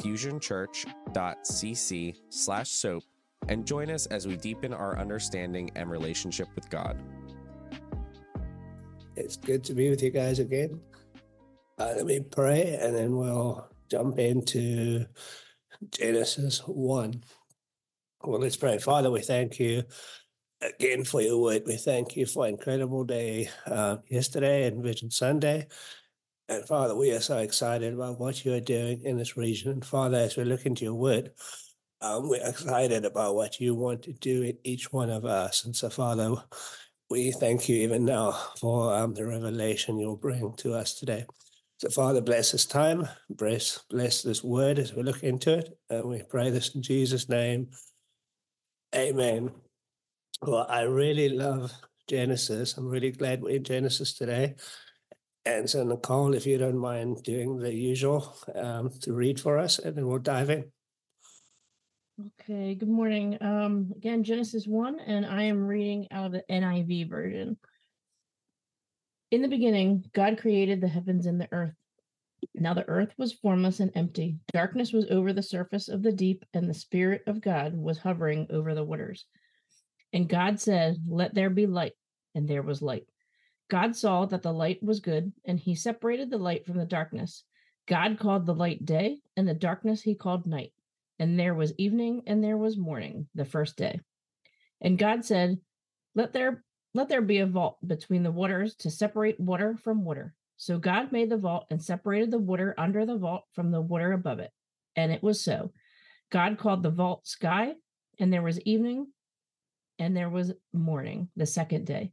fusionchurch.cc slash soap and join us as we deepen our understanding and relationship with God. It's good to be with you guys again. Uh, let me pray and then we'll jump into Genesis 1. Well, let's pray. Father, we thank you again for your word. We thank you for an incredible day uh, yesterday and Vision Sunday. And Father, we are so excited about what you are doing in this region. And Father, as we look into your word, um, we're excited about what you want to do in each one of us. And so, Father, we thank you even now for um, the revelation you'll bring to us today. So, Father, bless this time, bless, bless this word as we look into it. And we pray this in Jesus' name. Amen. Well, I really love Genesis. I'm really glad we're in Genesis today. And so, Nicole, if you don't mind doing the usual um, to read for us, and then we'll dive in. Okay, good morning. Um, again, Genesis 1, and I am reading out of the NIV version. In the beginning, God created the heavens and the earth. Now the earth was formless and empty. Darkness was over the surface of the deep, and the Spirit of God was hovering over the waters. And God said, Let there be light. And there was light. God saw that the light was good, and he separated the light from the darkness. God called the light day, and the darkness he called night. And there was evening, and there was morning, the first day. And God said, Let there let there be a vault between the waters to separate water from water. So God made the vault and separated the water under the vault from the water above it. And it was so. God called the vault sky, and there was evening, and there was morning, the second day.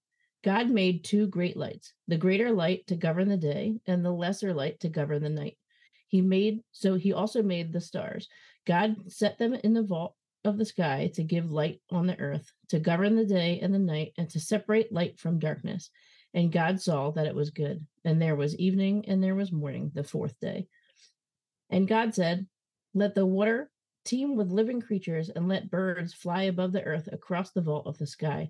God made two great lights, the greater light to govern the day, and the lesser light to govern the night. He made, so he also made the stars. God set them in the vault of the sky to give light on the earth, to govern the day and the night, and to separate light from darkness. And God saw that it was good. And there was evening and there was morning, the fourth day. And God said, Let the water teem with living creatures, and let birds fly above the earth across the vault of the sky.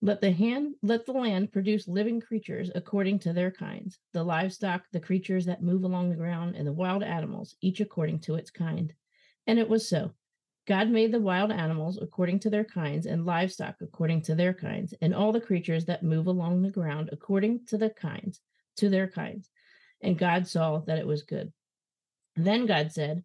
Let the hand let the land produce living creatures according to their kinds, the livestock, the creatures that move along the ground, and the wild animals, each according to its kind. And it was so. God made the wild animals according to their kinds, and livestock according to their kinds, and all the creatures that move along the ground according to the kinds, to their kinds. And God saw that it was good. Then God said,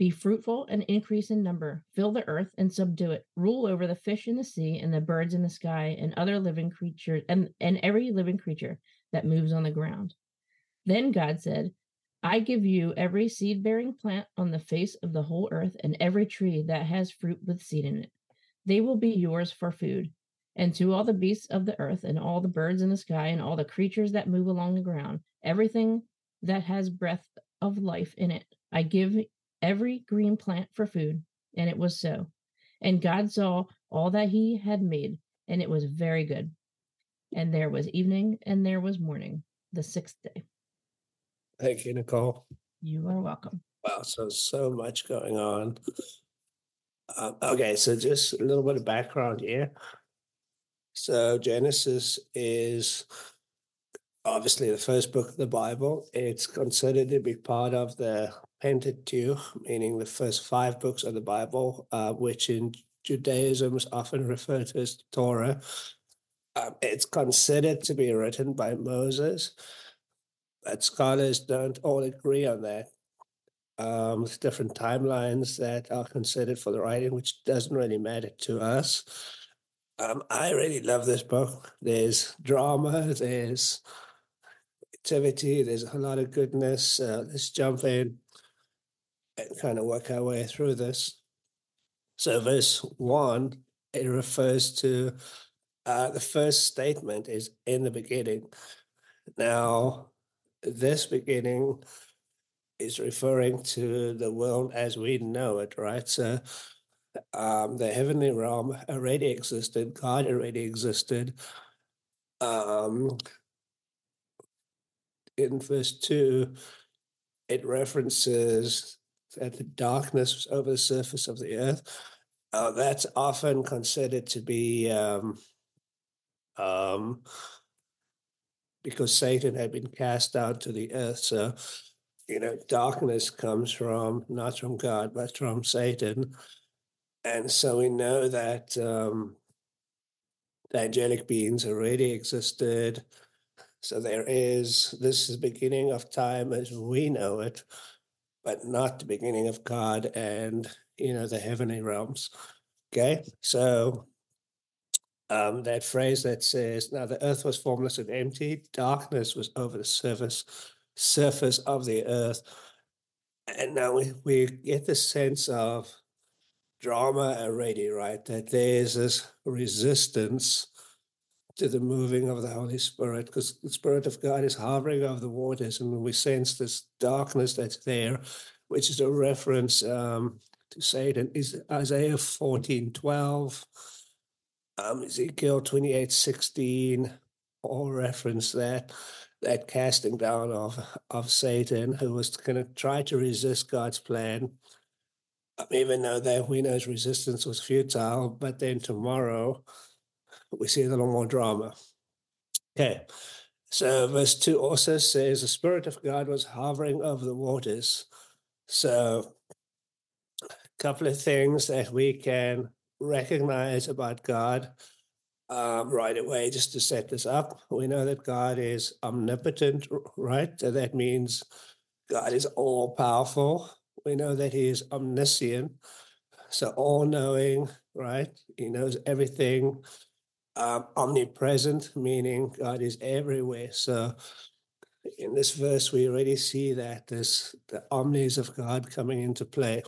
Be fruitful and increase in number, fill the earth and subdue it, rule over the fish in the sea and the birds in the sky and other living creatures and, and every living creature that moves on the ground. Then God said, I give you every seed bearing plant on the face of the whole earth and every tree that has fruit with seed in it. They will be yours for food. And to all the beasts of the earth and all the birds in the sky and all the creatures that move along the ground, everything that has breath of life in it. I give every green plant for food. And it was so. And God saw all that he had made, and it was very good. And there was evening and there was morning, the sixth day. Thank you, Nicole. You are welcome. Wow, so so much going on. Um, okay, so just a little bit of background here. So Genesis is obviously the first book of the Bible. It's considered to be part of the Pentateuch, meaning the first five books of the Bible, uh, which in Judaism is often referred to as Torah. Um, it's considered to be written by Moses, but scholars don't all agree on that. Um, different timelines that are considered for the writing, which doesn't really matter to us. Um, I really love this book. There's drama, there's activity, there's a lot of goodness. Uh, let's jump in kind of work our way through this. So, verse one, it refers to uh, the first statement is in the beginning. Now, this beginning is referring to the world as we know it, right? So, um, the heavenly realm already existed, God already existed. Um, in verse 2, it references that the darkness was over the surface of the earth. Uh, that's often considered to be um, um, because Satan had been cast down to the earth. So, you know, darkness comes from not from God, but from Satan. And so we know that um, the angelic beings already existed. So there is, this is the beginning of time as we know it, but not the beginning of God and, you know, the heavenly realms. Okay. So um, that phrase that says, now the earth was formless and empty, darkness was over the surface, surface of the earth. And now we, we get the sense of drama already, right? That there's this resistance to the moving of the Holy Spirit because the Spirit of God is hovering over the waters, and we sense this darkness that's there, which is a reference um, to Satan. Is Isaiah 14 12, um, Ezekiel 28 16, all reference that that casting down of of Satan, who was going to try to resist God's plan even though that we know his resistance was futile, but then tomorrow we see a little more drama. Okay, so verse 2 also says the Spirit of God was hovering over the waters. So, a couple of things that we can recognize about God um, right away, just to set this up. We know that God is omnipotent, right? So that means God is all powerful. We know that he is omniscient, so all knowing, right? He knows everything. Um, omnipresent, meaning God is everywhere. So in this verse, we already see that there's the omnis of God coming into play.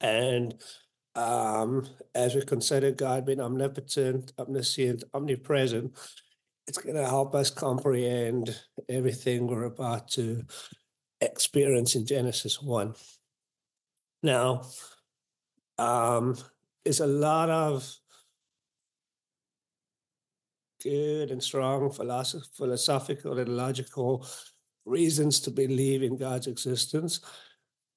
And um, as we consider God being omnipotent, omniscient, omnipresent, it's going to help us comprehend everything we're about to experience in Genesis 1. Now, um, there's a lot of good and strong philosoph- philosophical and logical reasons to believe in God's existence,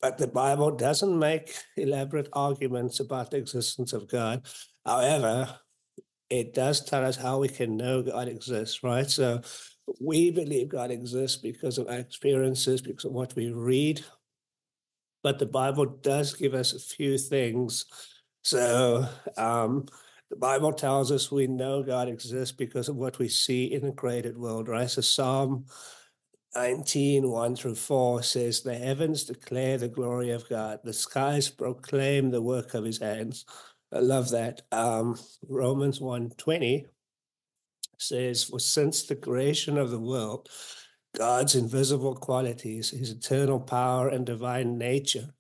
but the Bible doesn't make elaborate arguments about the existence of God. However, it does tell us how we can know God exists, right? So we believe God exists because of our experiences, because of what we read. But the Bible does give us a few things. So um, the Bible tells us we know God exists because of what we see in the created world, right? So Psalm 19, 1 through 4 says, The heavens declare the glory of God, the skies proclaim the work of his hands. I love that. Um, Romans 1 20 says, For since the creation of the world, God's invisible qualities, his eternal power and divine nature,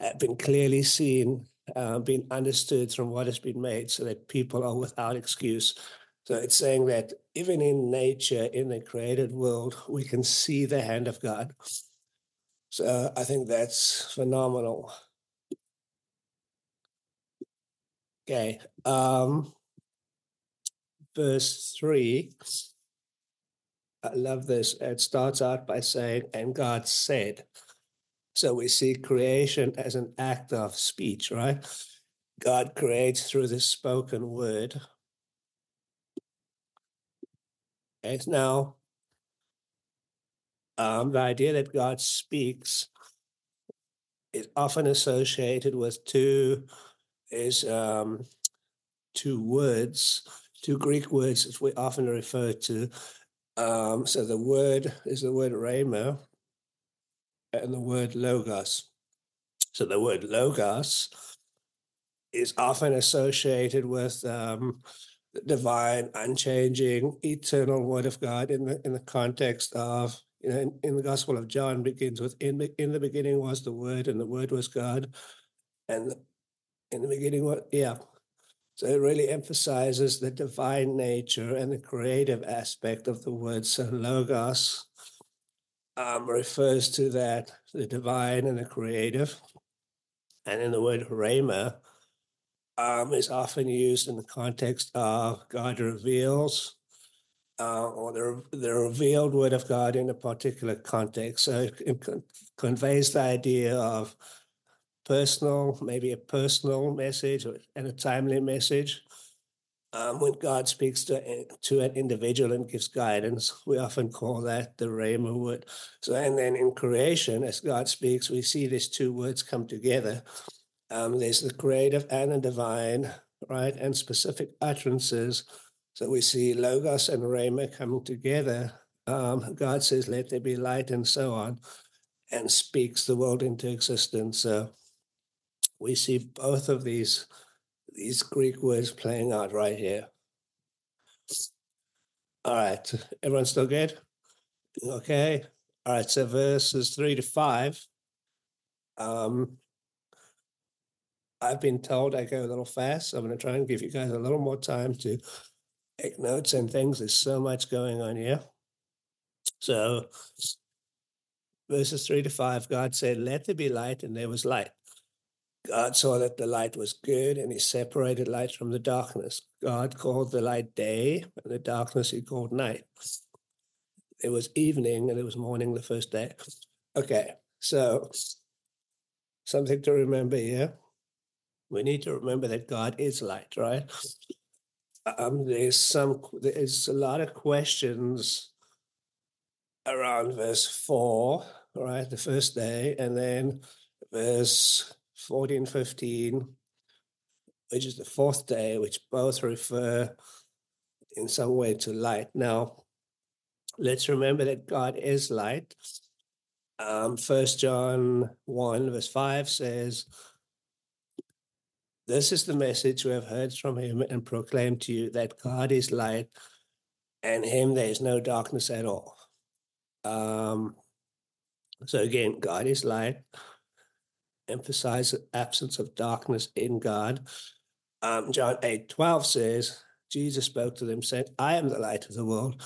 have been clearly seen, uh, understood from what has been made, so that people are without excuse. So it's saying that even in nature, in the created world, we can see the hand of God. So I think that's phenomenal. Okay. Um, verse 3. I love this. It starts out by saying, and God said. So we see creation as an act of speech, right? God creates through the spoken word. And now, um, the idea that God speaks is often associated with two is um, two words, two Greek words that we often refer to. Um, so the word is the word rhema and the word logos. So the word logos is often associated with um, the divine, unchanging, eternal word of God in the in the context of you know in, in the Gospel of John begins with in the in the beginning was the word and the word was God, and in the beginning what yeah. So it really emphasizes the divine nature and the creative aspect of the word. So logos um, refers to that, the divine and the creative. And in the word rhema, um, is often used in the context of God reveals uh, or the, the revealed word of God in a particular context. So it conveys the idea of personal, maybe a personal message and a timely message. Um, when God speaks to, to an individual and gives guidance, we often call that the Rhema word. So, and then in creation, as God speaks, we see these two words come together. Um, there's the creative and the divine, right? And specific utterances. So we see Logos and Rhema coming together. Um, God says, let there be light and so on, and speaks the world into existence. So we see both of these these Greek words playing out right here. All right, everyone still good? Okay. All right, so verses three to five. Um, I've been told I go a little fast. So I'm going to try and give you guys a little more time to take notes and things. There's so much going on here. So, verses three to five, God said, Let there be light, and there was light. God saw that the light was good and he separated light from the darkness. God called the light day and the darkness he called night. It was evening and it was morning the first day. Okay, so something to remember here. We need to remember that God is light, right? Um, there's some there's a lot of questions around verse four, right? The first day, and then verse 14, 15, which is the fourth day, which both refer in some way to light. Now, let's remember that God is light. Um, First John 1, verse 5 says, This is the message we have heard from him and proclaimed to you that God is light, and him there is no darkness at all. Um, so again, God is light emphasize the absence of darkness in God. Um, John 8 12 says, Jesus spoke to them, saying, I am the light of the world.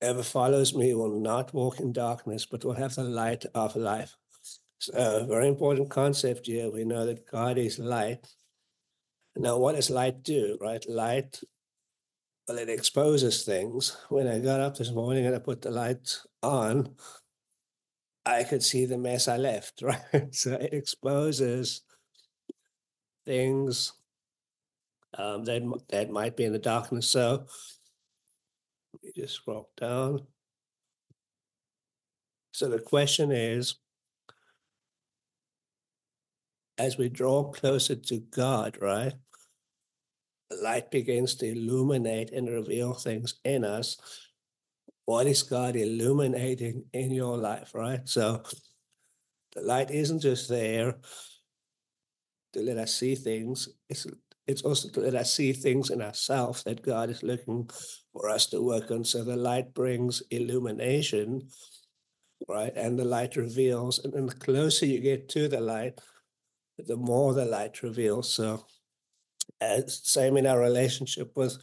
Whoever follows me will not walk in darkness, but will have the light of life. So, very important concept here. We know that God is light. Now, what does light do, right? Light, well, it exposes things. When I got up this morning and I put the light on, I could see the mess I left, right? so it exposes things um, that that might be in the darkness. So let me just scroll down. So the question is, as we draw closer to God, right? Light begins to illuminate and reveal things in us what is God illuminating in your life, right? So the light isn't just there to let us see things, it's it's also to let us see things in ourselves that God is looking for us to work on. So the light brings illumination, right? And the light reveals. And the closer you get to the light, the more the light reveals. So as same in our relationship with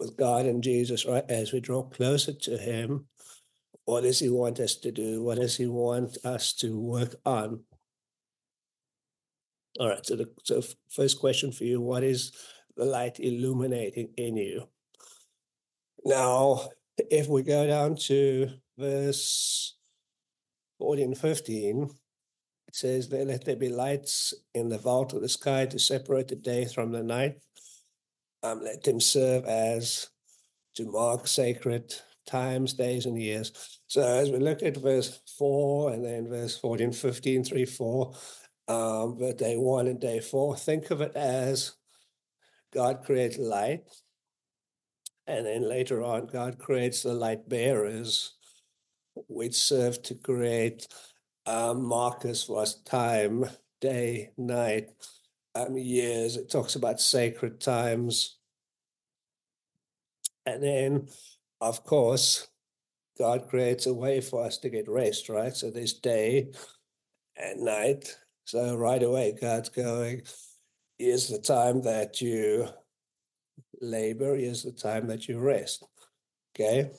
with God and Jesus, right? As we draw closer to Him, what does He want us to do? What does He want us to work on? All right. So the so first question for you: What is the light illuminating in you? Now, if we go down to verse 14, 15, it says, Let there be lights in the vault of the sky to separate the day from the night um, let them serve as to mark sacred times, days, and years. So as we look at verse 4 and then verse 14, 15, 3, 4, um, but day 1 and day 4, think of it as God creates light. And then later on, God creates the light bearers, which serve to create um, markers for us time, day, night um, years. It talks about sacred times. And then, of course, God creates a way for us to get rest, right? So there's day and night. So right away, God's going, here's the time that you labor, here's the time that you rest. Okay.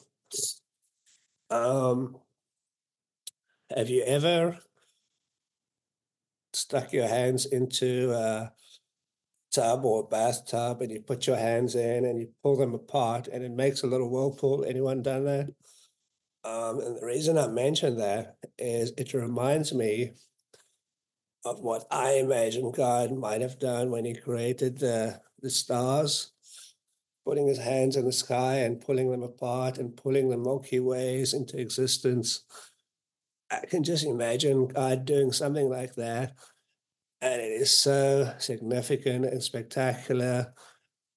Um, have you ever stuck your hands into a tub or a bathtub and you put your hands in and you pull them apart and it makes a little whirlpool. Anyone done that? Um, and the reason I mention that is it reminds me of what I imagine God might have done when he created the, the stars, putting his hands in the sky and pulling them apart and pulling the Milky Ways into existence. I can just imagine God doing something like that. And it is so significant and spectacular.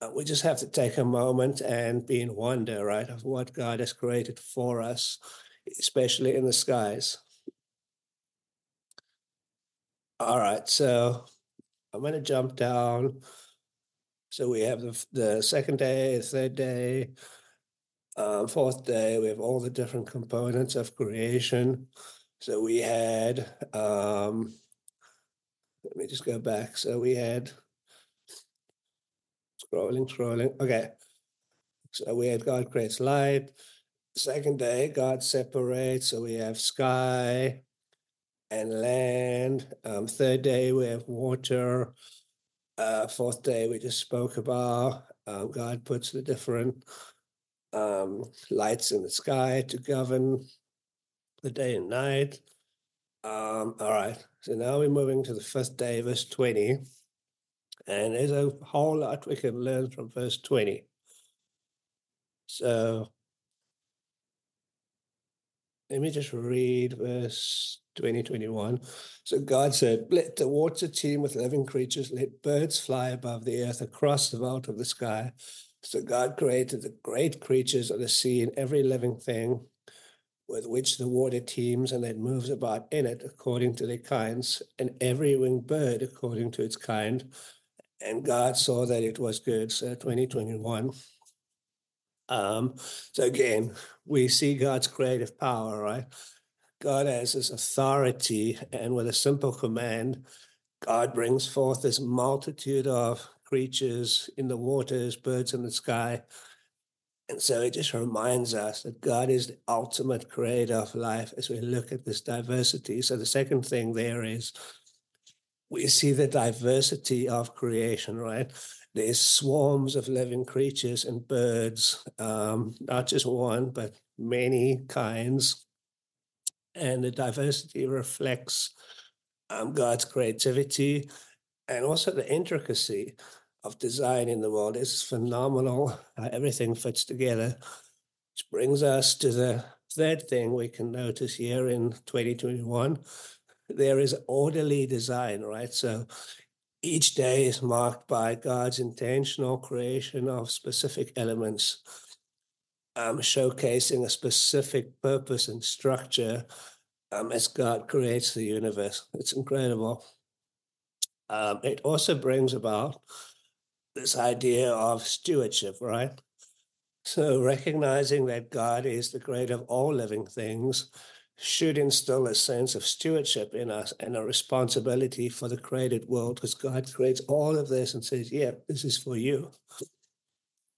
Uh, we just have to take a moment and be in wonder, right, of what God has created for us, especially in the skies. All right, so I'm going to jump down. So we have the, the second day, third day, um, fourth day. We have all the different components of creation. So we had, um, let me just go back. So we had scrolling, scrolling. Okay. So we had God creates light. Second day, God separates. So we have sky and land. Um, third day, we have water. Uh, fourth day, we just spoke about. Um, God puts the different um, lights in the sky to govern the day and night. Um, all right. So now we're moving to the first day, verse 20. And there's a whole lot we can learn from verse 20. So let me just read verse 20, 21. So God said, Let the water teem with living creatures, let birds fly above the earth across the vault of the sky. So God created the great creatures of the sea and every living thing with which the water teems and that moves about in it according to their kinds, and every winged bird according to its kind. And God saw that it was good. So 2021. Um, so again, we see God's creative power, right? God has his authority, and with a simple command, God brings forth this multitude of creatures in the waters, birds in the sky, and so it just reminds us that God is the ultimate creator of life as we look at this diversity. So the second thing there is we see the diversity of creation, right? There's swarms of living creatures and birds, um, not just one, but many kinds. And the diversity reflects um, God's creativity and also the intricacy of design in the world is phenomenal. Everything fits together, which brings us to the third thing we can notice here in 2021. There is orderly design, right? So each day is marked by God's intentional creation of specific elements. um, showcasing a specific purpose and structure um, as God creates the universe. It's incredible. Um, it also brings about this idea of stewardship, right? So recognizing that God is the creator of all living things should instill a sense of stewardship in us and a responsibility for the created world because God creates all of this and says, yeah, this is for you.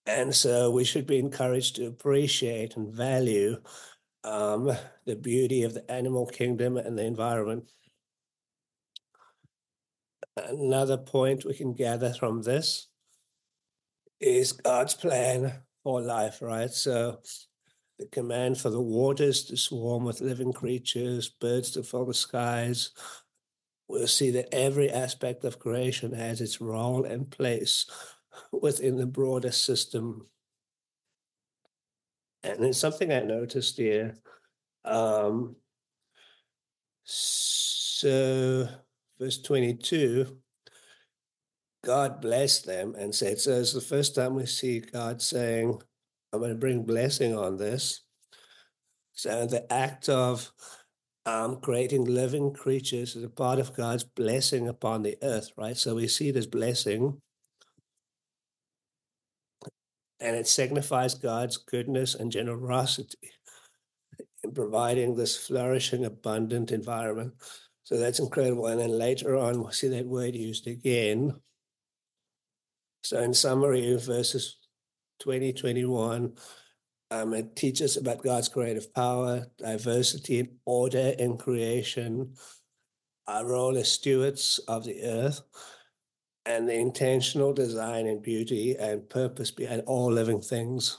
And so we should be encouraged to appreciate and value um, the beauty of the animal kingdom and the environment. Another point we can gather from this is God's plan for life, right? So the command for the waters to swarm with living creatures, birds to fill the skies. We'll see that every aspect of creation has its role and place within the broader system. And it's something I noticed here. Um, so, verse 22 God blessed them and said, So it's the first time we see God saying, I'm going to bring blessing on this. So the act of um, creating living creatures is a part of God's blessing upon the earth, right? So we see this blessing and it signifies God's goodness and generosity in providing this flourishing, abundant environment. So that's incredible. And then later on, we'll see that word used again so, in summary, verses 20, 21, um, it teaches about God's creative power, diversity, and order in creation, our role as stewards of the earth, and the intentional design and beauty and purpose behind all living things.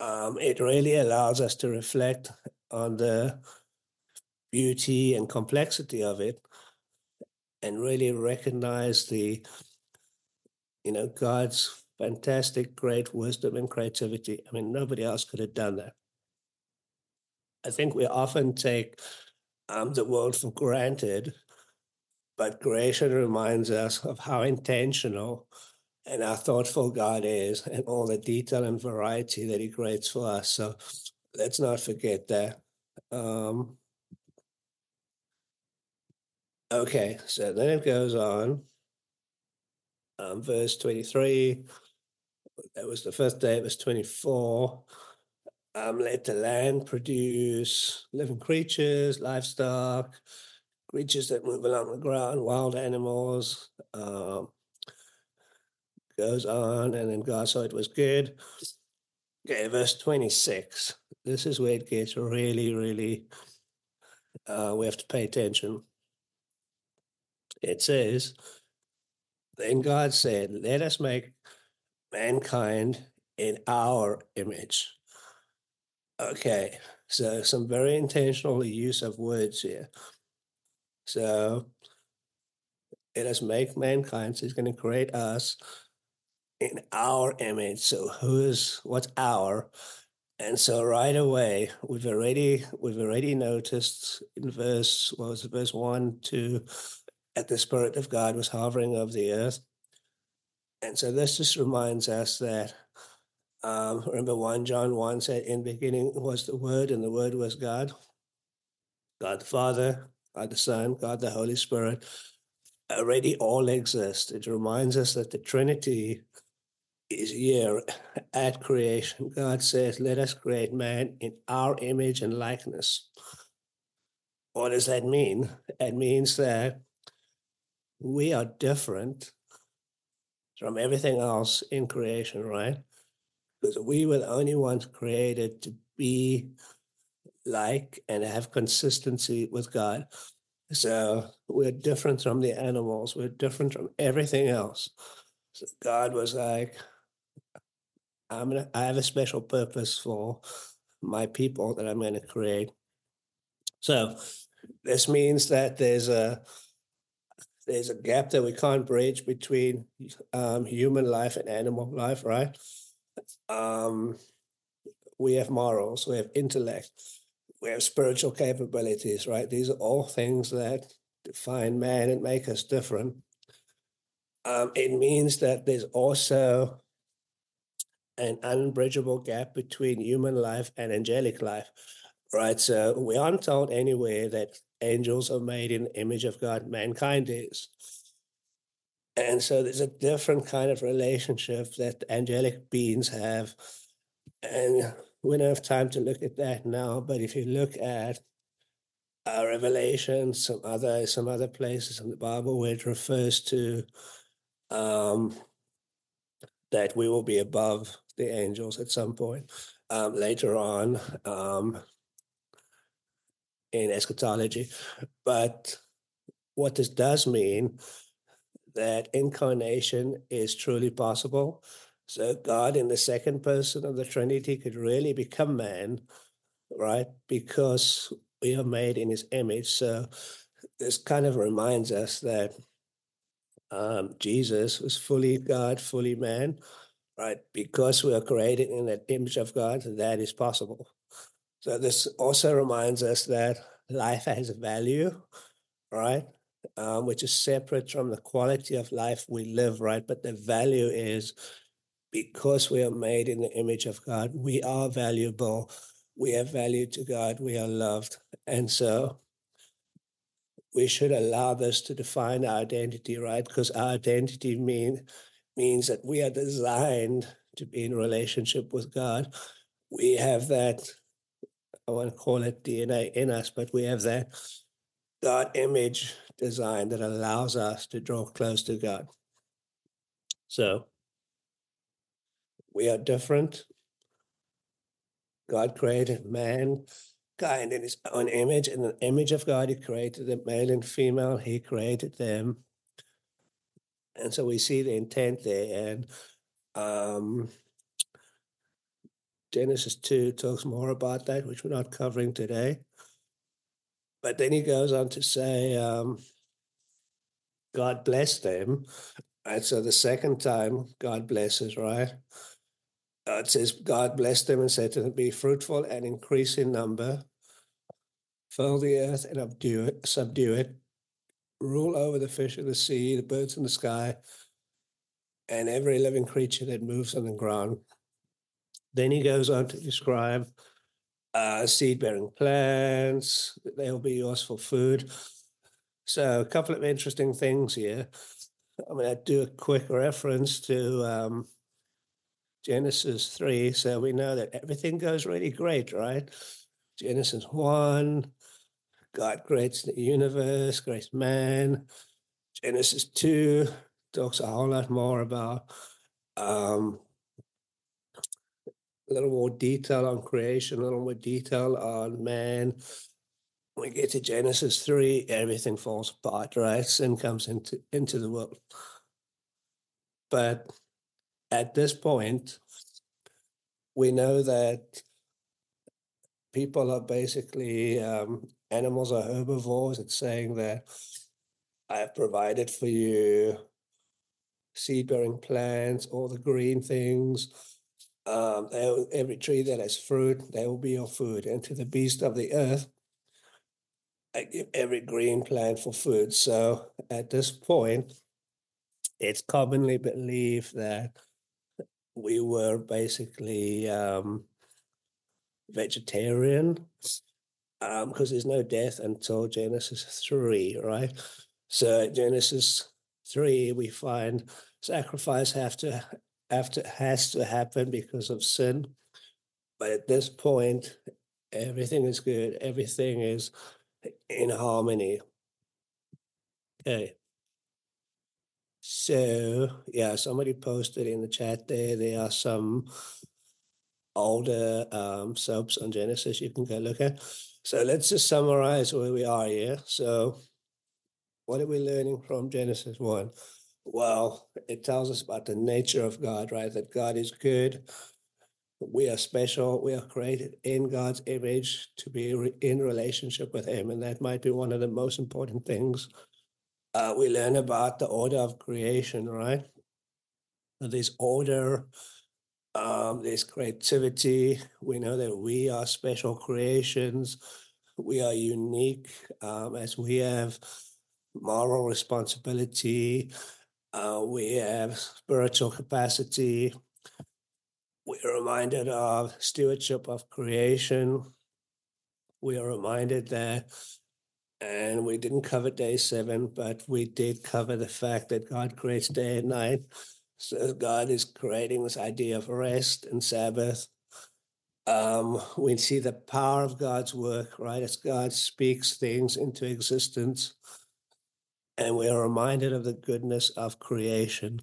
Um, it really allows us to reflect on the beauty and complexity of it and really recognize the you know, God's fantastic, great wisdom and creativity. I mean, nobody else could have done that. I think we often take um, the world for granted, but creation reminds us of how intentional and how thoughtful God is and all the detail and variety that He creates for us. So let's not forget that. Um, okay, so then it goes on um, verse 23. That was the first day, it was 24. Um, let the land produce living creatures, livestock, creatures that move along the ground, wild animals. Um, goes on, and then God saw it was good. Okay, verse 26. This is where it gets really, really, uh, we have to pay attention. It says, then God said, Let us make mankind in our image. Okay, so some very intentional use of words here. So let us make mankind. So he's going to create us in our image. So who's what's our? And so right away, we've already we've already noticed in verse what was it, verse one, two, that the Spirit of God was hovering over the earth. And so this just reminds us that, um, remember 1 John 1 said, In beginning was the Word, and the Word was God. God the Father, God the Son, God the Holy Spirit already all exist. It reminds us that the Trinity is here at creation. God says, Let us create man in our image and likeness. What does that mean? It means that we are different from everything else in creation, right? Because we were the only ones created to be like and have consistency with God. So we're different from the animals, we're different from everything else. So God was like, I'm gonna I have a special purpose for my people that I'm gonna create. So this means that there's a there's a gap that we can't bridge between um, human life and animal life, right? Um, we have morals, we have intellect, we have spiritual capabilities, right? These are all things that define man and make us different. Um, it means that there's also an unbridgeable gap between human life and angelic life, right? So we aren't told anywhere that angels are made in the image of God, mankind is. And so there's a different kind of relationship that angelic beings have. And we don't have time to look at that now, but if you look at uh, Revelation, some other some other places in the Bible where it refers to um, that we will be above the angels at some point um, later on um, in eschatology. But what this does mean that incarnation is truly possible. So God in the second person of the Trinity could really become man, right? Because we are made in his image. So this kind of reminds us that um, Jesus was fully God, fully man, right? Because we are created in that image of God, that is possible. So this also reminds us that life has value, right? Um, which is separate from the quality of life we live, right? But the value is because we are made in the image of God, we are valuable. We have value to God. We are loved. And so we should allow this to define our identity, right? Because our identity mean, means that we are designed to be in relationship with God. We have that, I want to call it DNA in us, but we have that God image design that allows us to draw close to God. So we are different. God created man kind in his own image. In the image of God, he created them, male and female. He created them. And so we see the intent there. And um, Genesis 2 talks more about that, which we're not covering today. But then he goes on to say, um, God blessed them. Right. So the second time, God blesses, right? Uh, it says, God blessed them and said to them, Be fruitful and increase in number, fill the earth and subdue it, subdue it, rule over the fish of the sea, the birds in the sky, and every living creature that moves on the ground. Then he goes on to describe uh, seed bearing plants, they'll be yours for food. So, a couple of interesting things here. I'm going to do a quick reference to um, Genesis 3. So, we know that everything goes really great, right? Genesis 1, God creates the universe, creates man. Genesis 2 talks a whole lot more about um, a little more detail on creation, a little more detail on man. We get to Genesis 3, everything falls apart, right? Sin comes into, into the world. But at this point, we know that people are basically um, animals are herbivores. It's saying that I have provided for you seed bearing plants, all the green things. Um, every tree that has fruit, they will be your food. And to the beast of the earth, I give every green plant for food. So at this point, it's commonly believed that we were basically um, vegetarian because um, there's no death until Genesis 3, right? So Genesis 3, we find sacrifice have to to has to happen because of sin. But at this point, everything is good, everything is in harmony. Okay. So yeah, somebody posted in the chat there. There are some older um, soaps on Genesis you can go look at. So let's just summarize where we are here. So, what are we learning from Genesis 1? Well, it tells us about the nature of God, right? That God is good. We are special. We are created in God's image to be in relationship with Him. And that might be one of the most important things. Uh, we learn about the order of creation, right? This order, um, there's creativity. We know that we are special creations. We are unique um, as we have moral responsibility. Uh, we have spiritual capacity. we're reminded of stewardship of creation. We are reminded that, and we didn't cover day seven, but we did cover the fact that God creates day and night. So God is creating this idea of rest and Sabbath. Um, we see the power of God's work, right? As God speaks things into existence. And we are reminded of the goodness of creation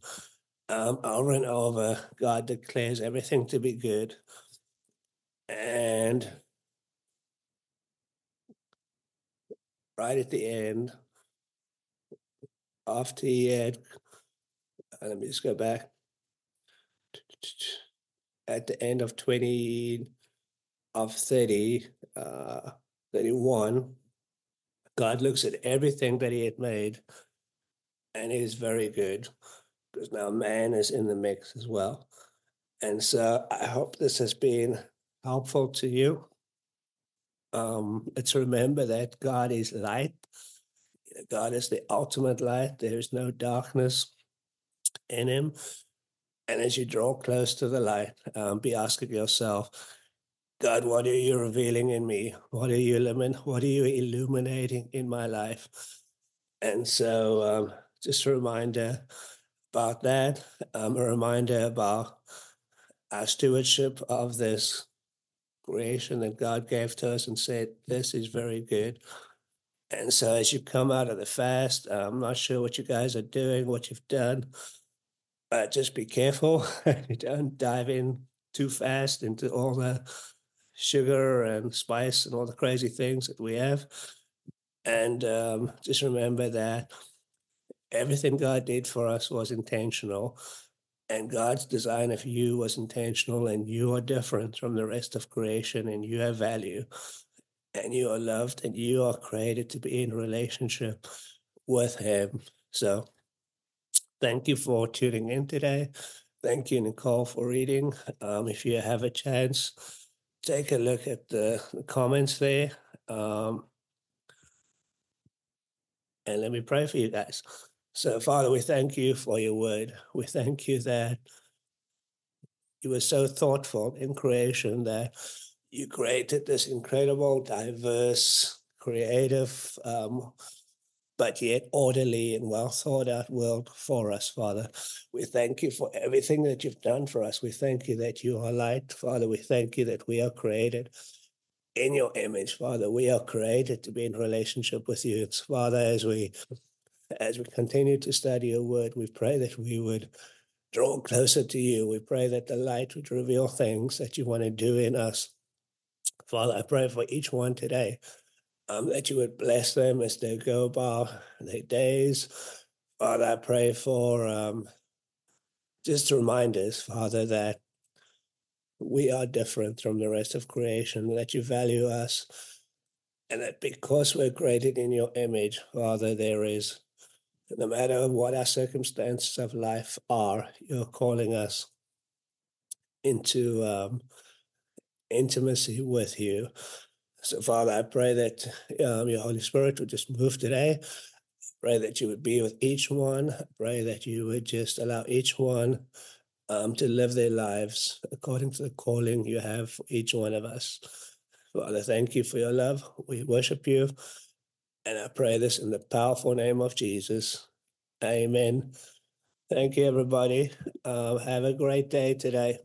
um, over and over, God declares everything to be good. And right at the end, after he had, uh, let me just go back. At the end of 20, of 30, uh, 31, God looks at everything that he had made and it is very good because now man is in the mix as well. And so I hope this has been helpful to you. Um, let's remember that God is light. God is the ultimate light. There is no darkness in him. And as you draw close to the light, um, be asking yourself, God, what are you revealing in me? What are you illumin- What are you illuminating in my life? And so, um, just a reminder about that. Um, a reminder about our stewardship of this creation that God gave to us and said, This is very good. And so, as you come out of the fast, I'm not sure what you guys are doing, what you've done, but just be careful. Don't dive in too fast into all the sugar and spice and all the crazy things that we have. And um, just remember that everything God did for us was intentional. And God's design of you was intentional, and you are different from the rest of creation, and you have value, and you are loved, and you are created to be in relationship with Him. So, thank you for tuning in today. Thank you, Nicole, for reading. Um, if you have a chance, take a look at the, comments there. Um, and let me pray for you guys. So, Father, we thank you for your word. We thank you that you were so thoughtful in creation that you created this incredible, diverse, creative, um, but yet orderly and well thought out world for us, Father. We thank you for everything that you've done for us. We thank you that you are light, Father. We thank you that we are created in your image, Father. We are created to be in relationship with you. It's, Father, as we as we continue to study your word, we pray that we would draw closer to you. We pray that the light would reveal things that you want to do in us. Father, I pray for each one today um, that you would bless them as they go about their days. Father, I pray for um, just reminders, Father, that we are different from the rest of creation, that you value us, and that because we're created in your image, Father, there is no matter what our circumstances of life are, you're calling us into um, intimacy with you. So, Father, I pray that um, your Holy Spirit would just move today. Pray that you would be with each one. Pray that you would just allow each one um, to live their lives according to the calling you have for each one of us. Father, thank you for your love. We worship you. And I pray this in the powerful name of Jesus. Amen. Thank you, everybody. Uh, have a great day today.